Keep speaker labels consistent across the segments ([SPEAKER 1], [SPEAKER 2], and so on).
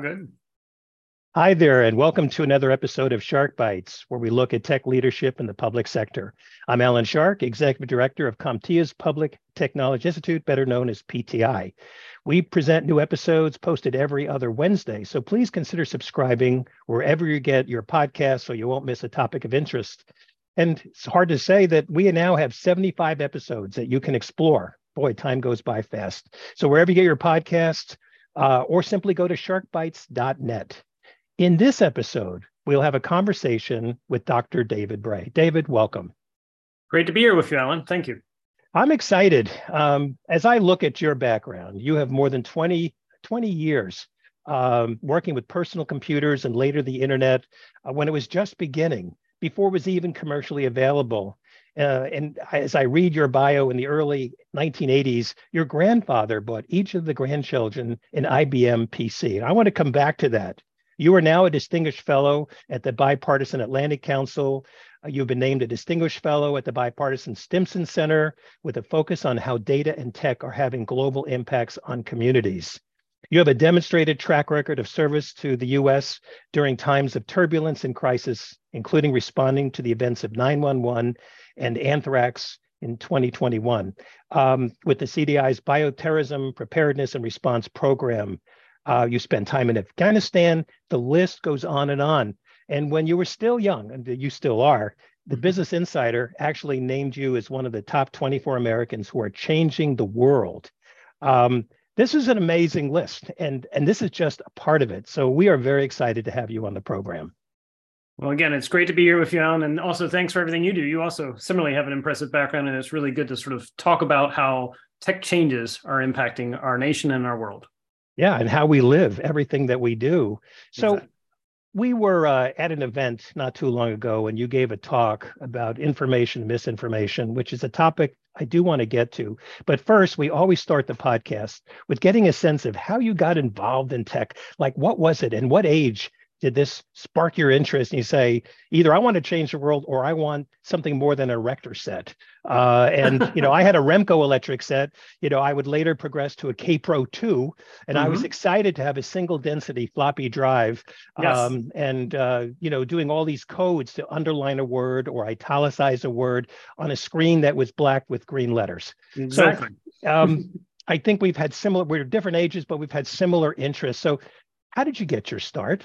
[SPEAKER 1] Good.
[SPEAKER 2] Hi there, and welcome to another episode of Shark Bites, where we look at tech leadership in the public sector. I'm Alan Shark, Executive Director of CompTIA's Public Technology Institute, better known as PTI. We present new episodes posted every other Wednesday, so please consider subscribing wherever you get your podcast so you won't miss a topic of interest. And it's hard to say that we now have 75 episodes that you can explore. Boy, time goes by fast. So wherever you get your podcasts, uh, or simply go to sharkbites.net. In this episode, we'll have a conversation with Dr. David Bray. David, welcome.
[SPEAKER 1] Great to be here with you, Alan. Thank you.
[SPEAKER 2] I'm excited. Um, as I look at your background, you have more than 20, 20 years um, working with personal computers and later the internet uh, when it was just beginning, before it was even commercially available. Uh, and as I read your bio in the early 1980s, your grandfather bought each of the grandchildren an IBM PC. And I want to come back to that. You are now a distinguished fellow at the Bipartisan Atlantic Council. Uh, you've been named a distinguished fellow at the Bipartisan Stimson Center with a focus on how data and tech are having global impacts on communities. You have a demonstrated track record of service to the US during times of turbulence and crisis, including responding to the events of 911 and anthrax in 2021. Um, with the CDC's bioterrorism preparedness and response program, uh, you spent time in Afghanistan. The list goes on and on. And when you were still young, and you still are, the mm-hmm. Business Insider actually named you as one of the top 24 Americans who are changing the world. Um, this is an amazing list, and, and this is just a part of it. So we are very excited to have you on the program.
[SPEAKER 1] Well, again, it's great to be here with you, Alan, and also thanks for everything you do. You also similarly have an impressive background, and it's really good to sort of talk about how tech changes are impacting our nation and our world.
[SPEAKER 2] Yeah, and how we live, everything that we do. So, exactly. we were uh, at an event not too long ago, and you gave a talk about information misinformation, which is a topic I do want to get to. But first, we always start the podcast with getting a sense of how you got involved in tech. Like, what was it and what age did this spark your interest and you say either i want to change the world or i want something more than a Erector set uh, and you know i had a remco electric set you know i would later progress to a Kaypro 2 and mm-hmm. i was mm-hmm. excited to have a single density floppy drive yes. um, and uh, you know doing all these codes to underline a word or italicize a word on a screen that was black with green letters
[SPEAKER 1] exactly
[SPEAKER 2] so, um, i think we've had similar we're different ages but we've had similar interests so how did you get your start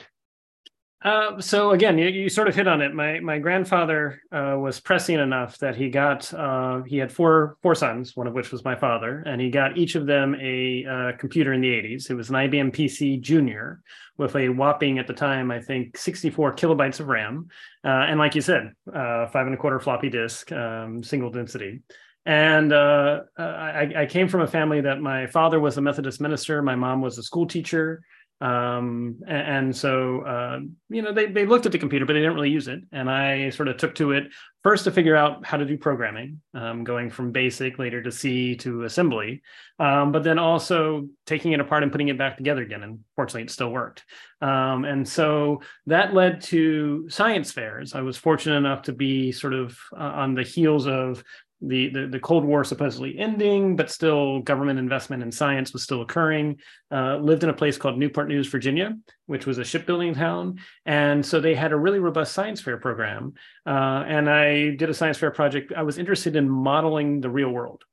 [SPEAKER 1] uh, so again, you, you, sort of hit on it. My my grandfather uh, was pressing enough that he got uh, he had four four sons, one of which was my father, and he got each of them a uh, computer in the 80s. It was an IBM PC Junior with a whopping at the time, I think, 64 kilobytes of RAM, uh, and like you said, five and a quarter floppy disk, um, single density. And I, I came from a family that my father was a Methodist minister, my mom was a school teacher um, and, and, so uh, you know they they looked at the computer but they didn't really use it. And i sort of took to it first to figure out how to do programming um, going from basic later to c to assembly. Um, but then also taking it apart and putting it back together again. And fortunately it still worked. Um, and so that led to science fairs. I was fortunate enough to be sort of uh, on the heels of the, the, the Cold War supposedly ending, but still government investment in science was still occurring. Uh, lived in a place called Newport News, Virginia, which was a shipbuilding town, and so they had a really robust science fair program. Uh, and I did a science fair project. I was interested in modeling the real world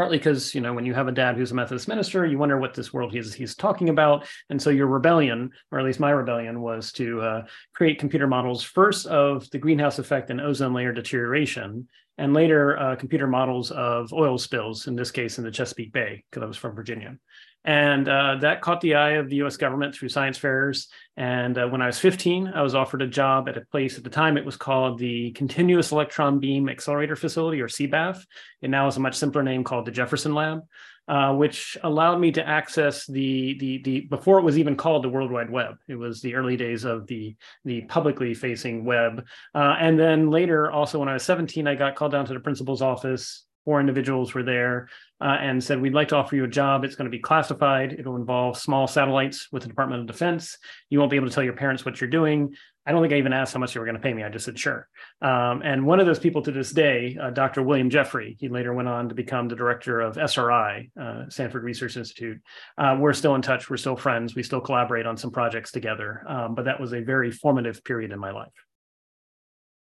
[SPEAKER 1] partly because you know when you have a dad who's a methodist minister you wonder what this world he's he's talking about. And so your rebellion or at least my rebellion was to uh, create computer models first of the greenhouse effect and ozone layer deterioration and later uh, computer models of oil spills in this case in the chesapeake bay because i was from virginia and uh, that caught the eye of the US government through science fairs. And uh, when I was 15, I was offered a job at a place at the time, it was called the Continuous Electron Beam Accelerator Facility, or CEBAF. It now is a much simpler name called the Jefferson Lab. Uh, which allowed me to access the, the the before it was even called the World Wide Web. It was the early days of the the publicly facing web, uh, and then later, also when I was 17, I got called down to the principal's office four individuals were there uh, and said, We'd like to offer you a job. It's going to be classified. It'll involve small satellites with the Department of Defense. You won't be able to tell your parents what you're doing. I don't think I even asked how much they were going to pay me. I just said sure. Um, and one of those people to this day, uh, Dr. William Jeffrey, he later went on to become the director of SRI, uh, Stanford Research Institute. Uh, we're still in touch. We're still friends. We still collaborate on some projects together. Um, but that was a very formative period in my life.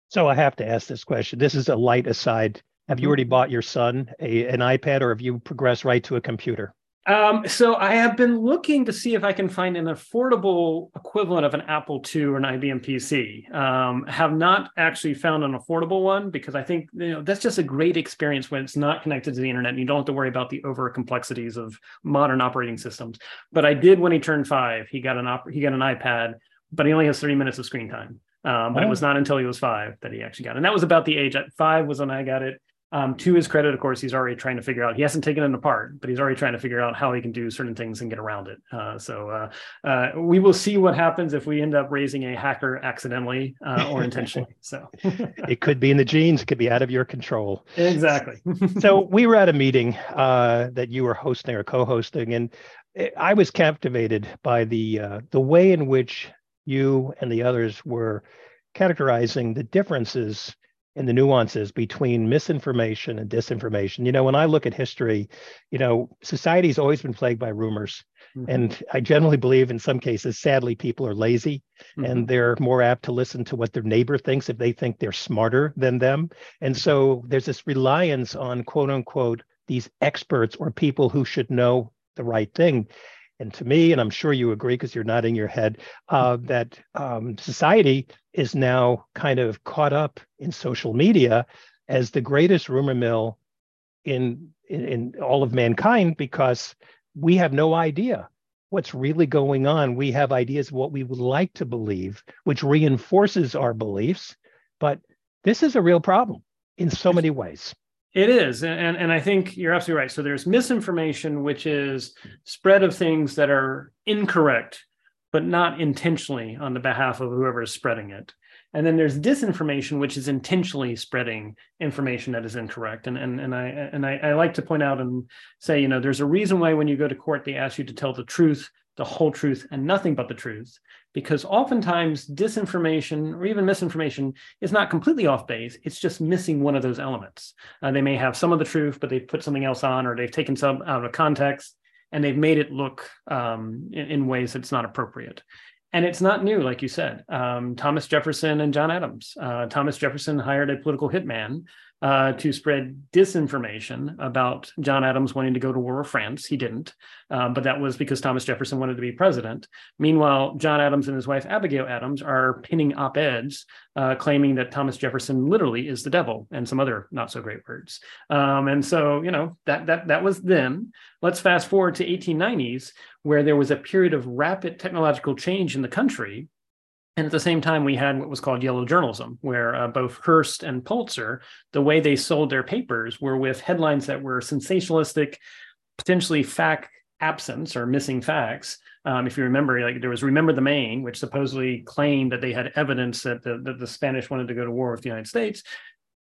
[SPEAKER 2] So I have to ask this question. This is a light aside. Have you mm-hmm. already bought your son a, an iPad or have you progressed right to a computer?
[SPEAKER 1] Um, so I have been looking to see if I can find an affordable equivalent of an Apple II or an IBM PC. Um, have not actually found an affordable one because I think you know that's just a great experience when it's not connected to the internet and you don't have to worry about the over complexities of modern operating systems. But I did when he turned five. He got an op- he got an iPad, but he only has three minutes of screen time. Um, but oh. it was not until he was five that he actually got it. And that was about the age at five was when I got it. Um, to his credit, of course, he's already trying to figure out. He hasn't taken it apart, but he's already trying to figure out how he can do certain things and get around it. Uh, so uh, uh, we will see what happens if we end up raising a hacker accidentally uh, or intentionally. So
[SPEAKER 2] it could be in the genes. It could be out of your control.
[SPEAKER 1] Exactly.
[SPEAKER 2] so we were at a meeting uh, that you were hosting or co-hosting, and I was captivated by the uh, the way in which you and the others were characterizing the differences and the nuances between misinformation and disinformation. You know, when I look at history, you know, society's always been plagued by rumors. Mm-hmm. And I generally believe in some cases, sadly, people are lazy mm-hmm. and they're more apt to listen to what their neighbor thinks if they think they're smarter than them. And so there's this reliance on quote unquote these experts or people who should know the right thing. And to me, and I'm sure you agree because you're nodding your head, uh, that um, society is now kind of caught up in social media as the greatest rumor mill in, in, in all of mankind because we have no idea what's really going on. We have ideas of what we would like to believe, which reinforces our beliefs. But this is a real problem in so many ways.
[SPEAKER 1] It is, and and I think you're absolutely right. So there's misinformation, which is spread of things that are incorrect but not intentionally on the behalf of whoever is spreading it. And then there's disinformation, which is intentionally spreading information that is incorrect. And and and I and I, I, like to point out and say, you know, there's a reason why when you go to court, they ask you to tell the truth, the whole truth, and nothing but the truth, because oftentimes disinformation or even misinformation is not completely off base. It's just missing one of those elements. Uh, they may have some of the truth, but they've put something else on, or they've taken some out of context and they've made it look um, in, in, ways that's not appropriate. And it's not new, like you said. Um, Thomas Jefferson and John Adams. Uh, Thomas Jefferson hired a political hitman uh, to spread disinformation about John Adams wanting to go to war with France. He didn't, uh, but that was because Thomas Jefferson wanted to be president. Meanwhile, John Adams and his wife Abigail Adams are pinning op eds uh, claiming that Thomas Jefferson literally is the devil and some other not so great words. Um, and so, you know, that that that was then. Let's fast forward to 1890s, where there was a period of rapid technological change in the country and at the same time, we had what was called yellow journalism, where uh, both Hearst and Pulitzer, the way they sold their papers were with headlines that were sensationalistic, potentially fact absence or missing facts. Um, if you remember, like there was Remember the Maine, which supposedly claimed that they had evidence that the, that the Spanish wanted to go to war with the United States.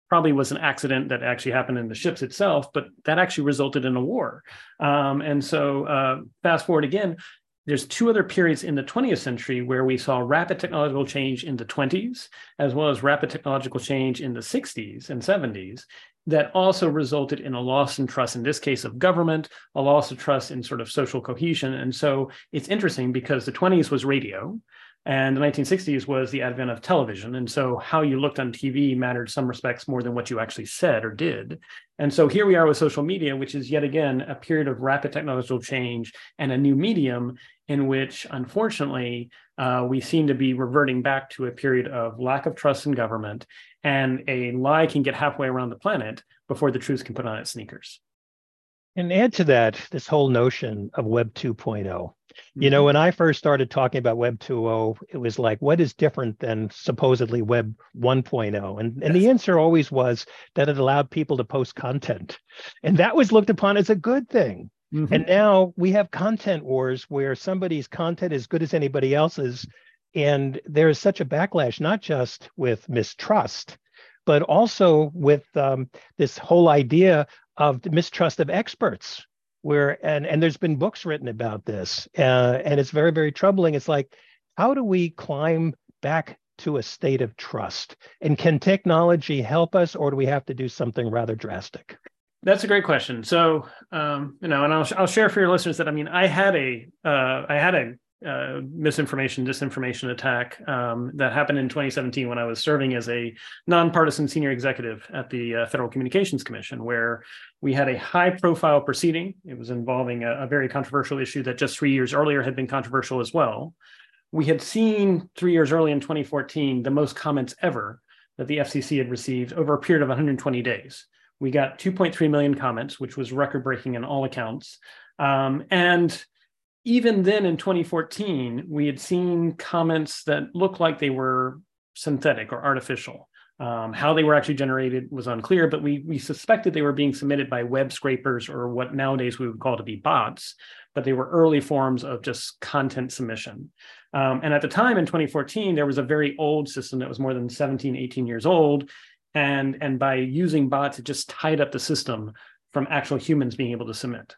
[SPEAKER 1] Probably was an accident that actually happened in the ships itself, but that actually resulted in a war. Um, and so, uh, fast forward again, there's two other periods in the 20th century where we saw rapid technological change in the 20s, as well as rapid technological change in the 60s and 70s, that also resulted in a loss in trust, in this case of government, a loss of trust in sort of social cohesion. And so it's interesting because the 20s was radio, and the 1960s was the advent of television. And so how you looked on TV mattered some respects more than what you actually said or did. And so here we are with social media, which is yet again a period of rapid technological change and a new medium in which, unfortunately, uh, we seem to be reverting back to a period of lack of trust in government and a lie can get halfway around the planet before the truth can put on its sneakers.
[SPEAKER 2] And add to that this whole notion of Web 2.0. You know, mm-hmm. when I first started talking about Web 2.0, it was like, what is different than supposedly Web 1.0? And, and the answer always was that it allowed people to post content. And that was looked upon as a good thing. Mm-hmm. And now we have content wars where somebody's content is good as anybody else's. And there is such a backlash, not just with mistrust, but also with um, this whole idea of mistrust of experts where and and there's been books written about this uh, and it's very very troubling it's like how do we climb back to a state of trust? And can technology help us, or do we have to do something rather drastic?
[SPEAKER 1] That's a great question. So, um, you know, and I'll, I'll share for your listeners that I mean, I had a uh, I had a uh, misinformation, disinformation attack um, that happened in 2017 when I was serving as a nonpartisan senior executive at the uh, Federal Communications Commission, where we had a high profile proceeding. It was involving a, a, very controversial issue that just three years earlier had been controversial as well. We had seen three years early in 2014 the most comments ever that the FCC had received over a period of 120 days. We got 2.3 million comments, which was record breaking in all accounts. Um, and even then in 2014, we had seen comments that looked like they were synthetic or artificial. Um, how they were actually generated was unclear, but we we suspected they were being submitted by web scrapers or what nowadays we would call to be bots, but they were early forms of just content submission. Um, and at the time in 2014, there was a very old system that was more than 17, 18 years old. And, and by using bots, it just tied up the system from actual humans being able to submit.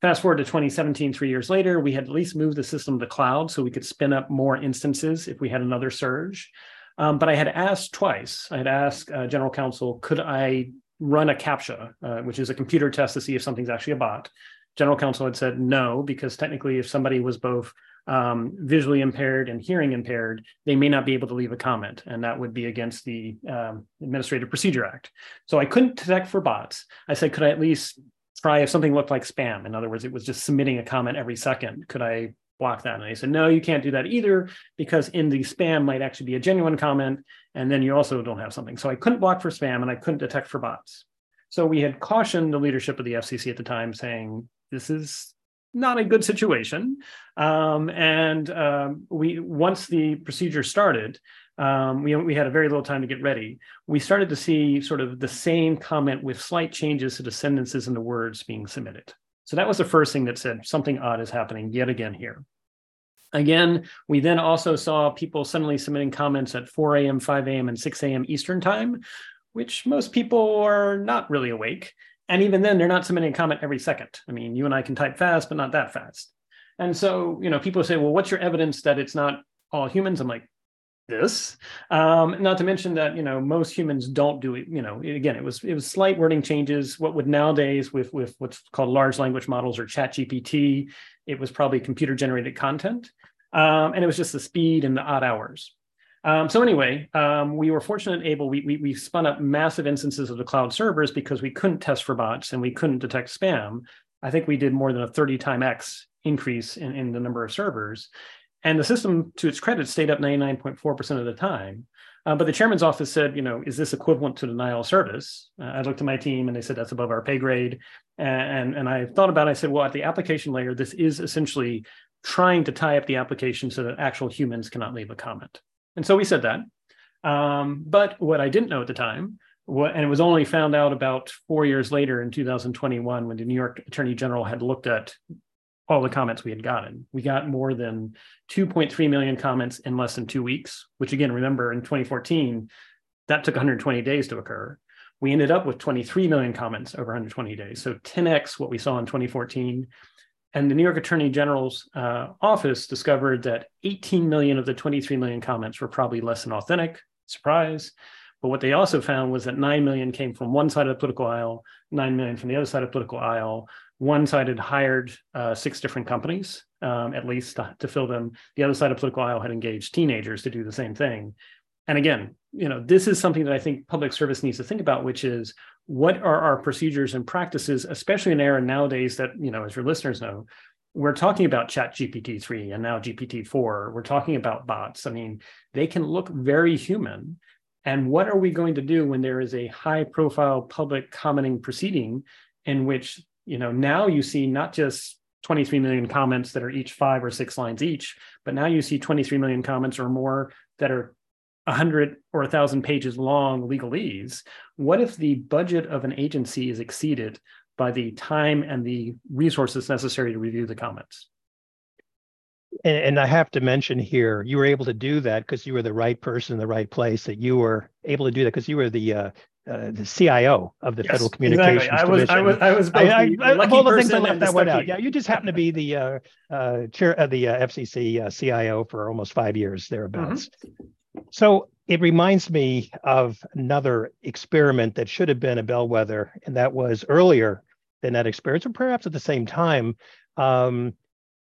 [SPEAKER 1] Fast forward to 2017, three years later, we had at least moved the system to the cloud so we could spin up more instances if we had another surge. Um, but I had asked twice. I had asked uh, general counsel, could I run a CAPTCHA, uh, which is a computer test to see if something's actually a bot? General counsel had said no, because technically, if somebody was both um, visually impaired and hearing impaired, they may not be able to leave a comment, and that would be against the um, Administrative Procedure Act. So I couldn't detect for bots. I said, could I at least try if something looked like spam. In other words, it was just submitting a comment every second. Could I block that? And they said, no, you can't do that either because in the spam might actually be a genuine comment. And then you also don't have something. So I couldn't block for spam and I couldn't detect for bots. So we had cautioned the leadership of the FCC at the time saying, this is not a good situation. Um, and um, we once the procedure started, um, we, we had a very little time to get ready. We started to see sort of the same comment with slight changes to the sentences and the words being submitted. So that was the first thing that said something odd is happening yet again here. Again, we then also saw people suddenly submitting comments at 4 a.m., 5 a.m., and 6 a.m. Eastern time, which most people are not really awake. And even then, they're not submitting a comment every second. I mean, you and I can type fast, but not that fast. And so, you know, people say, well, what's your evidence that it's not all humans? I'm like, this. Um, not to mention that you know most humans don't do it you know again it was it was slight wording changes. What would nowadays with with what's called large language models or chat gpt it was probably computer generated content. Um, and it was just the speed and the odd hours. Um, so anyway um, we were fortunate and able we, we we spun up massive instances of the cloud servers because we couldn't test for bots and we couldn't detect spam. I think we did more than a 30 time x increase in, in the number of servers and the system, to its credit, stayed up 99.4% of the time. Uh, but the chairman's office said, you know, is this equivalent to denial of service? Uh, I looked at my team and they said that's above our pay grade. And, and I thought about it. I said, well, at the application layer, this is essentially trying to tie up the application so that actual humans cannot leave a comment. And so we said that. Um, but what I didn't know at the time, what, and it was only found out about four years later in 2021 when the New York Attorney General had looked at all the comments we had gotten. We got more than 2.3 million comments in less than two weeks, which again, remember in 2014, that took 120 days to occur. We ended up with 23 million comments over 120 days. So 10x what we saw in 2014. And the New York Attorney General's uh, office discovered that 18 million of the 23 million comments were probably less than authentic. Surprise. But what they also found was that 9 million came from one side of the political aisle, 9 million from the other side of the political aisle, one side had hired uh, six different companies, um, at least to, to, fill them. The other side of political aisle had engaged teenagers to do the same thing. And again, you know, this is something that I think public service needs to think about, which is what are our procedures and practices, especially in an era nowadays that, you know, as your listeners know, we're talking about chat gpt-3 and now gpt-4 we're talking about bots i mean they can look very human and what are we going to do when there is a high profile public commenting proceeding in which you know now you see not just 23 million comments that are each five or six lines each but now you see 23 million comments or more that are 100 or 1000 pages long legalese what if the budget of an agency is exceeded by the time and the resources necessary to review the comments
[SPEAKER 2] and, I have to mention here, you were able to do that because you were the right person in the right place. That you were able to do that because you were the uh, uh, the CIO of the yes, Federal Communications
[SPEAKER 1] exactly. I was,
[SPEAKER 2] I
[SPEAKER 1] was, I was, I, I,
[SPEAKER 2] all the things I left that one out. Yeah, you just happen to be the uh, uh, chair of the uh, FCC uh, CIO for almost five years thereabouts. Mm-hmm. So it reminds me of another experiment that should have been a bellwether, and that was earlier than that experience, or perhaps at the same time. Um,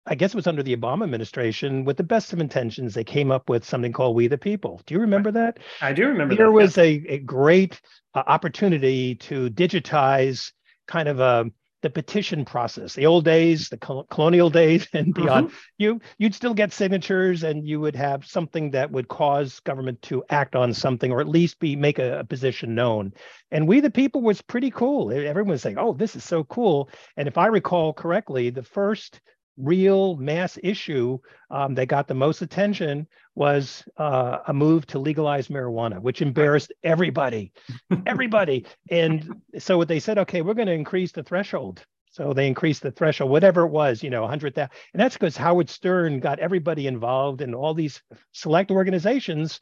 [SPEAKER 2] I guess it was under the Obama administration, with the best of intentions, they came up with something called We the People. Do you remember that?
[SPEAKER 1] I do remember
[SPEAKER 2] there
[SPEAKER 1] that,
[SPEAKER 2] was a, a great uh, opportunity to digitize kind of a um, the petition process the old days the colonial days and beyond mm-hmm. you you'd still get signatures and you would have something that would cause government to act on something or at least be make a, a position known and we the people was pretty cool everyone was saying oh this is so cool and if i recall correctly the first real mass issue um, that got the most attention was uh, a move to legalize marijuana, which embarrassed everybody, everybody. And so what they said, okay, we're going to increase the threshold. So they increased the threshold, whatever it was, you know, 100,000. And that's because Howard Stern got everybody involved and all these select organizations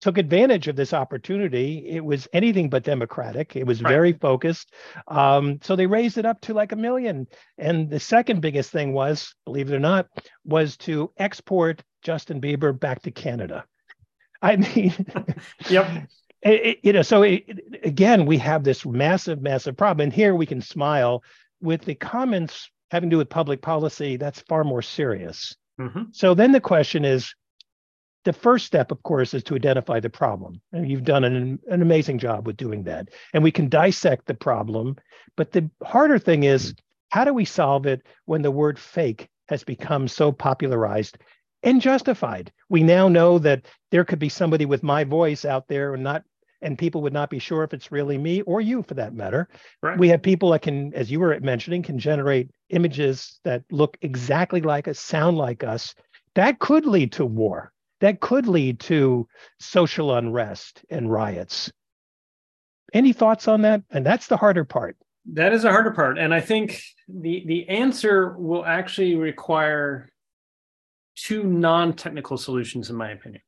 [SPEAKER 2] took advantage of this opportunity. It was anything but democratic. It was right. very focused. Um, so they raised it up to like a million. And the second biggest thing was, believe it or not, was to export Justin Bieber back to Canada. I mean,
[SPEAKER 1] yep.
[SPEAKER 2] It, it, you know, so it, again, we have this massive, massive problem. And here we can smile with the comments having to do with public policy. That's far more serious. Mm-hmm. So then the question is, the first step, of course, is to identify the problem. And you've done an, an amazing job with doing that. And we can dissect the problem. But the harder thing is, how do we solve it when the word fake has become so popularized and justified? We now know that there could be somebody with my voice out there and not and people would not be sure if it's really me or you for that matter. Right. We have people that can, as you were mentioning, can generate images that look exactly like us, sound like us. That could lead to war that could lead to social unrest and riots. Any thoughts on that? And that's the harder part.
[SPEAKER 1] That is the harder part. And I think the, the answer will actually require two non technical solutions, in my opinion.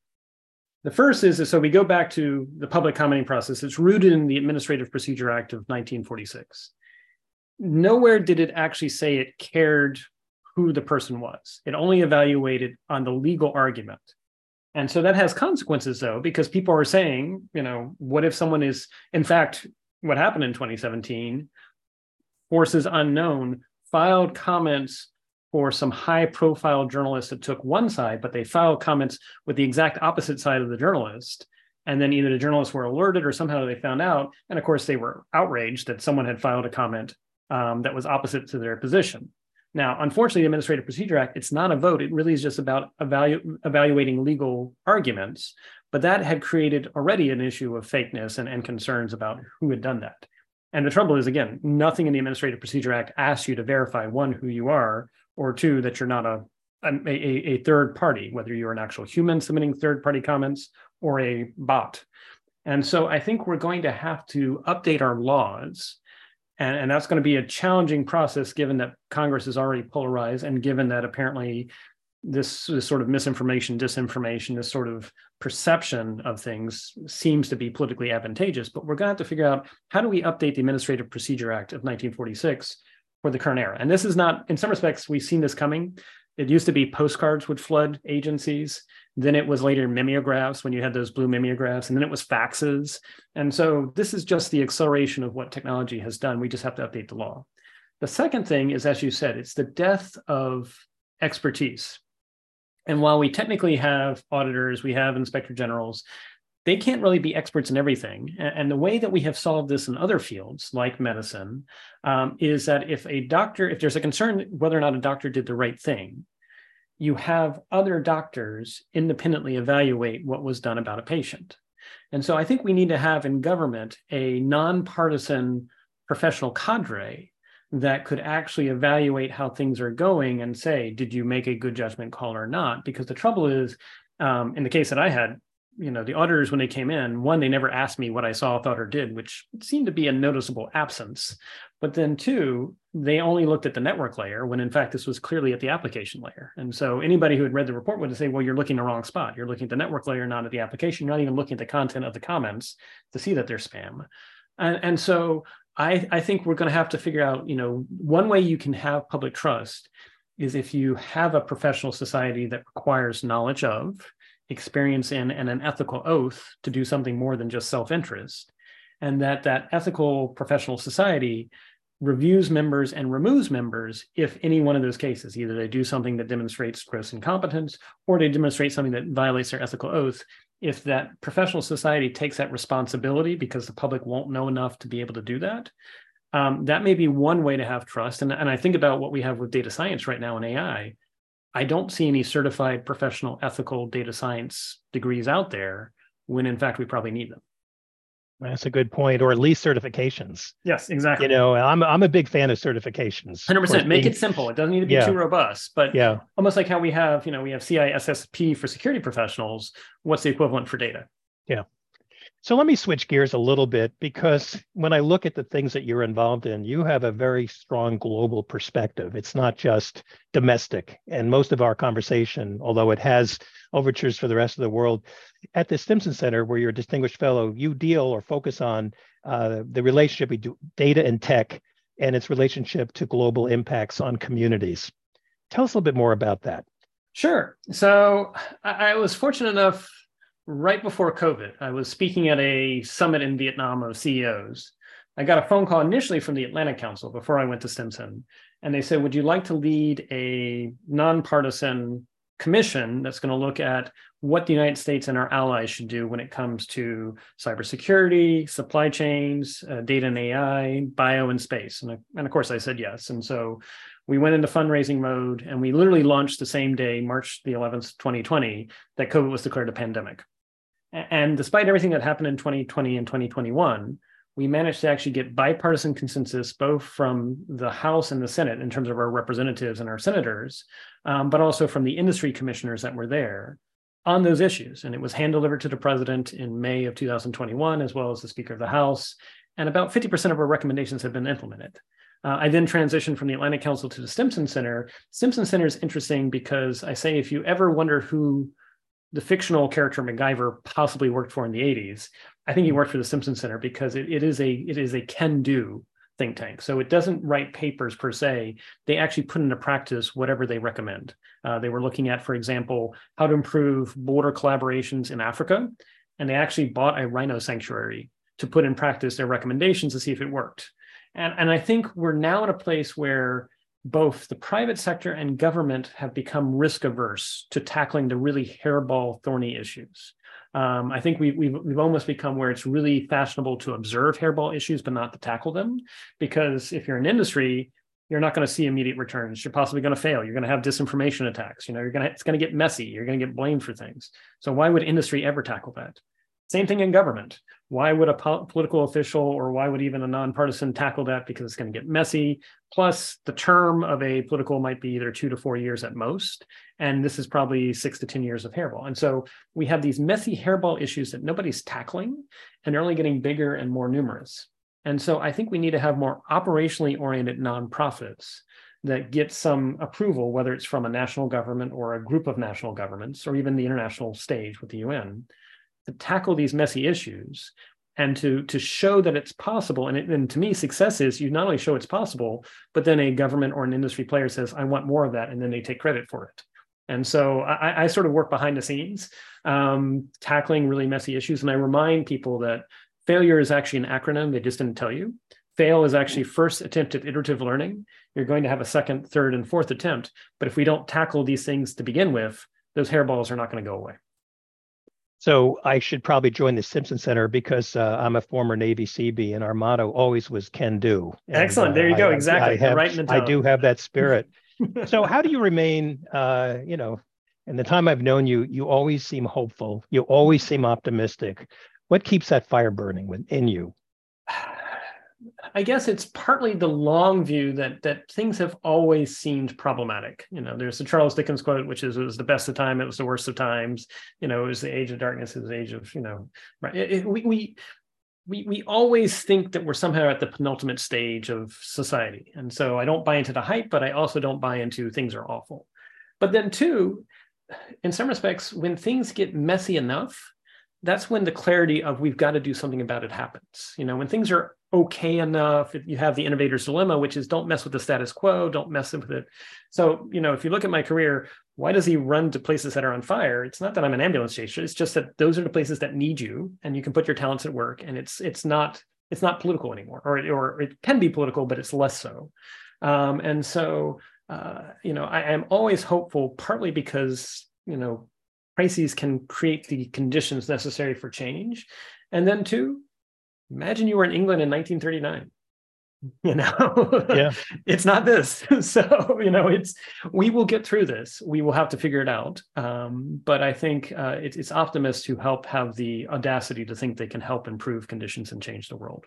[SPEAKER 1] The first is so we go back to the public commenting process. It's rooted in the Administrative Procedure Act of 1946. Nowhere did it actually say it cared who the person was. It only evaluated on the legal argument. And so that has consequences, though, because people are saying, you know, what if someone is, in fact, what happened in 2017, forces unknown filed comments for some high profile journalists that took one side, but they filed comments with the exact opposite side of the journalist. And then either the journalists were alerted or somehow they found out. And of course, they were outraged that someone had filed a comment um, that was opposite to their position. Now, unfortunately, the Administrative Procedure Act, it's not a vote. It really is just about evalu- evaluating legal arguments. But that had created already an issue of fakeness and, and concerns about who had done that. And the trouble is, again, nothing in the Administrative Procedure Act asks you to verify one, who you are, or two, that you're not a, a, a third party, whether you're an actual human submitting third party comments or a bot. And so I think we're going to have to update our laws and, and that's going to be a challenging process given that Congress is already polarized and given that apparently this, this sort of misinformation, disinformation, this sort of perception of things seems to be politically advantageous. But we're going to have to figure out how do we update the Administrative Procedure Act of 1946 for the current era. And this is not, in some respects, we've seen this coming. It used to be postcards would flood agencies. Then it was later mimeographs when you had those blue mimeographs, and then it was faxes. And so this is just the acceleration of what technology has done. We just have to update the law. The second thing is, as you said, it's the death of expertise. And while we technically have auditors, we have inspector generals, they can't really be experts in everything. And the way that we have solved this in other fields, like medicine, um, is that if a doctor, if there's a concern whether or not a doctor did the right thing, you have other doctors independently evaluate what was done about a patient. And so I think we need to have in government a nonpartisan professional cadre that could actually evaluate how things are going and say, did you make a good judgment call or not? Because the trouble is, um, in the case that I had, you know the auditors when they came in one they never asked me what i saw thought or did which seemed to be a noticeable absence. But then two they only looked at the network layer when in fact this was clearly at the application layer. And so anybody who had read the report would say well you're looking the wrong spot. You're looking at the network layer not at the application. You're not even looking at the content of the comments to see that they're spam. And, and so I, I think we're going to have to figure out you know one way you can have public trust is if you have a professional society that requires knowledge of experience in and an ethical oath to do something more than just self-interest and that that ethical professional society reviews members and removes members if any one of those cases either they do something that demonstrates gross incompetence or they demonstrate something that violates their ethical oath if that professional society takes that responsibility because the public won't know enough to be able to do that um, that may be one way to have trust. And, and i think about what we have with data science right now in ai i don't see any certified professional ethical data science degrees out there when in fact we probably need them
[SPEAKER 2] that's a good point, or at least certifications.
[SPEAKER 1] Yes, exactly.
[SPEAKER 2] You know, I'm I'm a big fan of certifications.
[SPEAKER 1] Hundred percent. Make it simple. It doesn't need to be yeah. too robust. But
[SPEAKER 2] yeah,
[SPEAKER 1] almost like how we have, you know, we have CISSP for security professionals. What's the equivalent for data?
[SPEAKER 2] Yeah. So let me switch gears a little bit because when I look at the things that you're involved in, you have a very strong global perspective. It's not just domestic. And most of our conversation, although it has overtures for the rest of the world, at the Stimson Center, where you're a distinguished fellow, you deal or focus on uh, the relationship between data and tech and its relationship to global impacts on communities. Tell us a little bit more about that.
[SPEAKER 1] Sure. So I was fortunate enough right before COVID. I was speaking at a summit in Vietnam of CEOs. I got a phone call initially from the Atlantic Council before I went to Stimson. And they said, Would you like to lead a nonpartisan commission that's going to look at what the United States and our allies should do when it comes to cybersecurity, supply chains, uh, data and AI, bio and space? And, and of course, I said yes. And so we went into fundraising mode and we literally launched the same day, March the 11th, 2020, that COVID was declared a pandemic. And despite everything that happened in 2020 and 2021, we managed to actually get bipartisan consensus both from the House and the Senate in terms of our representatives and our senators, um, but also from the industry commissioners that were there on those issues. And it was hand delivered to the president in May of 2021, as well as the Speaker of the House. And about 50% of our recommendations have been implemented. Uh, I then transitioned from the Atlantic Council to the Stimson Center. Stimson Center is interesting because I say if you ever wonder who the fictional character MacGyver possibly worked for in the 80s. I think he worked for the Stimson Center because it, it is a it is a can do think tank. So it doesn't write papers per se. They actually put into practice whatever they recommend. Uh, they were looking at, for example, how to improve border collaborations in Africa, and they actually bought a rhino sanctuary to put in practice their recommendations to see if it worked. And, and I think we're now in a place where both the private sector and government have become risk averse to tackling the really hairball, thorny issues. Um, I think we, we've, we've almost become where it's really fashionable to observe hairball issues, but not to tackle them. Because if you're an industry, you're not going to see immediate returns. You're possibly going to fail. You're going to have disinformation attacks. You know, you're going to it's going to get messy. You're going to get blamed for things. So why would industry ever tackle that? Same thing in government. Why would a po- political official or why would even a nonpartisan tackle that? Because it's going to get messy. Plus, the term of a political might be either two to four years at most. And this is probably six to 10 years of hairball. And so we have these messy hairball issues that nobody's tackling, and they're only getting bigger and more numerous. And so I think we need to have more operationally oriented nonprofits that get some approval, whether it's from a national government or a group of national governments or even the international stage with the UN tackle these messy issues and to to show that it's possible. And, it, and to me success is you not only show it's possible but then a government or an industry player says i want more of that and then they take credit for it. And so i, I sort of work behind the scenes um, tackling really messy issues. And i remind people that failure is actually an acronym they just didn't tell you. Fail is actually first attempt at iterative learning. You're going to have a second third and fourth attempt. But if we don't tackle these things to begin with those hairballs are not going to go away
[SPEAKER 2] so I should probably join the Stimson Center because uh, I'm a former Navy Seabee, and our motto always was "Can do."
[SPEAKER 1] And, Excellent. There you go.
[SPEAKER 2] I,
[SPEAKER 1] exactly.
[SPEAKER 2] I, have, right in the top. I do have that spirit. so how do you remain? Uh, you know, in the time I've known you, you always seem hopeful. You always seem optimistic. What keeps that fire burning within you?
[SPEAKER 1] I guess it's partly the long view that that things have always seemed problematic. You know, there's the Charles Dickens quote, which is "It was the best of time, it was the worst of times." You know, it was the age of darkness, it was the age of you know, right? It, it, we we we we always think that we're somehow at the penultimate stage of society, and so I don't buy into the hype, but I also don't buy into things are awful. But then too, in some respects, when things get messy enough, that's when the clarity of we've got to do something about it happens. You know, when things are okay enough. You have the innovator's dilemma, which is don't mess with the status quo, don't mess with it. So, you know, if you look at my career, why does he run to places that are on fire? It's not that I'm an ambulance chaser. It's just that those are the places that need you and you can put your talents at work. And it's it's not it's not political anymore, or or it can be political, but it's less so. Um, and so uh, you know, I am always hopeful, partly because you know crises can create the conditions necessary for change, and then two, imagine you were in England in 1939 you know? Yeah. It's not this. So you know it's we will get through this. We will have to figure it out. Um, but i think uh, it, it's optimists who help have the audacity to think they can help improve conditions and change the world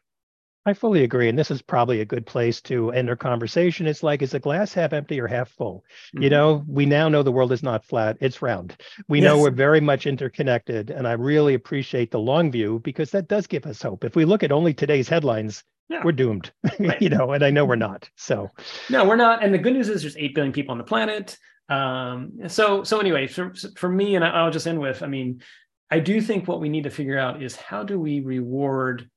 [SPEAKER 2] I fully agree. And this is probably a good place to end our conversation. It's like, is the glass half empty or half full? Mm-hmm. You know, we now know the world is not flat, it's round. We yes. know we're very much interconnected. And I really appreciate the long view because that does give us hope. If we look at only today's headlines, yeah. we're doomed, right. you know, and I know we're not. So,
[SPEAKER 1] no, we're not. And the good news is there's 8 billion people on the planet. Um, so, so anyway, for, for me, and I'll just end with, I mean, I do think what we need to figure out is how do we reward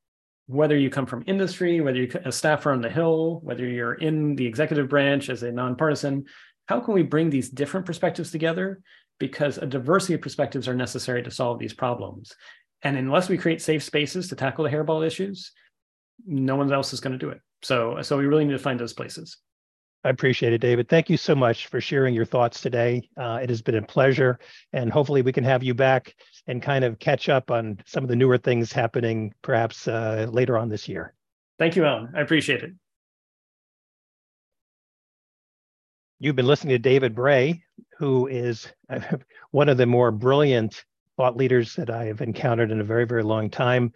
[SPEAKER 1] whether you come from industry, whether you're a staffer on the Hill, whether you're in the executive branch as a nonpartisan, how can we bring these different perspectives together? Because a diversity of perspectives are necessary to solve these problems. And unless we create safe spaces to tackle the hairball issues, no one else is going to do it. So, so we really need to find those places.
[SPEAKER 2] I appreciate it, David. Thank you so much for sharing your thoughts today. Uh, it has been a pleasure, and hopefully we can have you back and kind of catch up on some of the newer things happening perhaps uh, later on this year.
[SPEAKER 1] Thank you, Alan. I appreciate it.
[SPEAKER 2] You've been listening to David Bray, who is one of the more brilliant thought leaders that I have encountered in a very, very long time.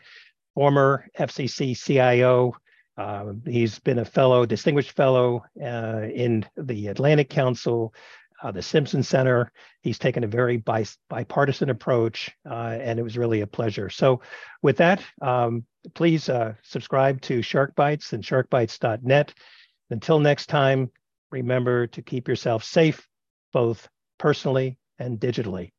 [SPEAKER 2] Former FCC CIO, uh, he's been a fellow, distinguished fellow uh, in the Atlantic Council, uh, the Stimson Center. He's taken a very bi- bipartisan approach, uh, and it was really a pleasure. So, with that, um, please uh, subscribe to Shark Bites and sharkbites.net. Until next time, remember to keep yourself safe, both personally and digitally.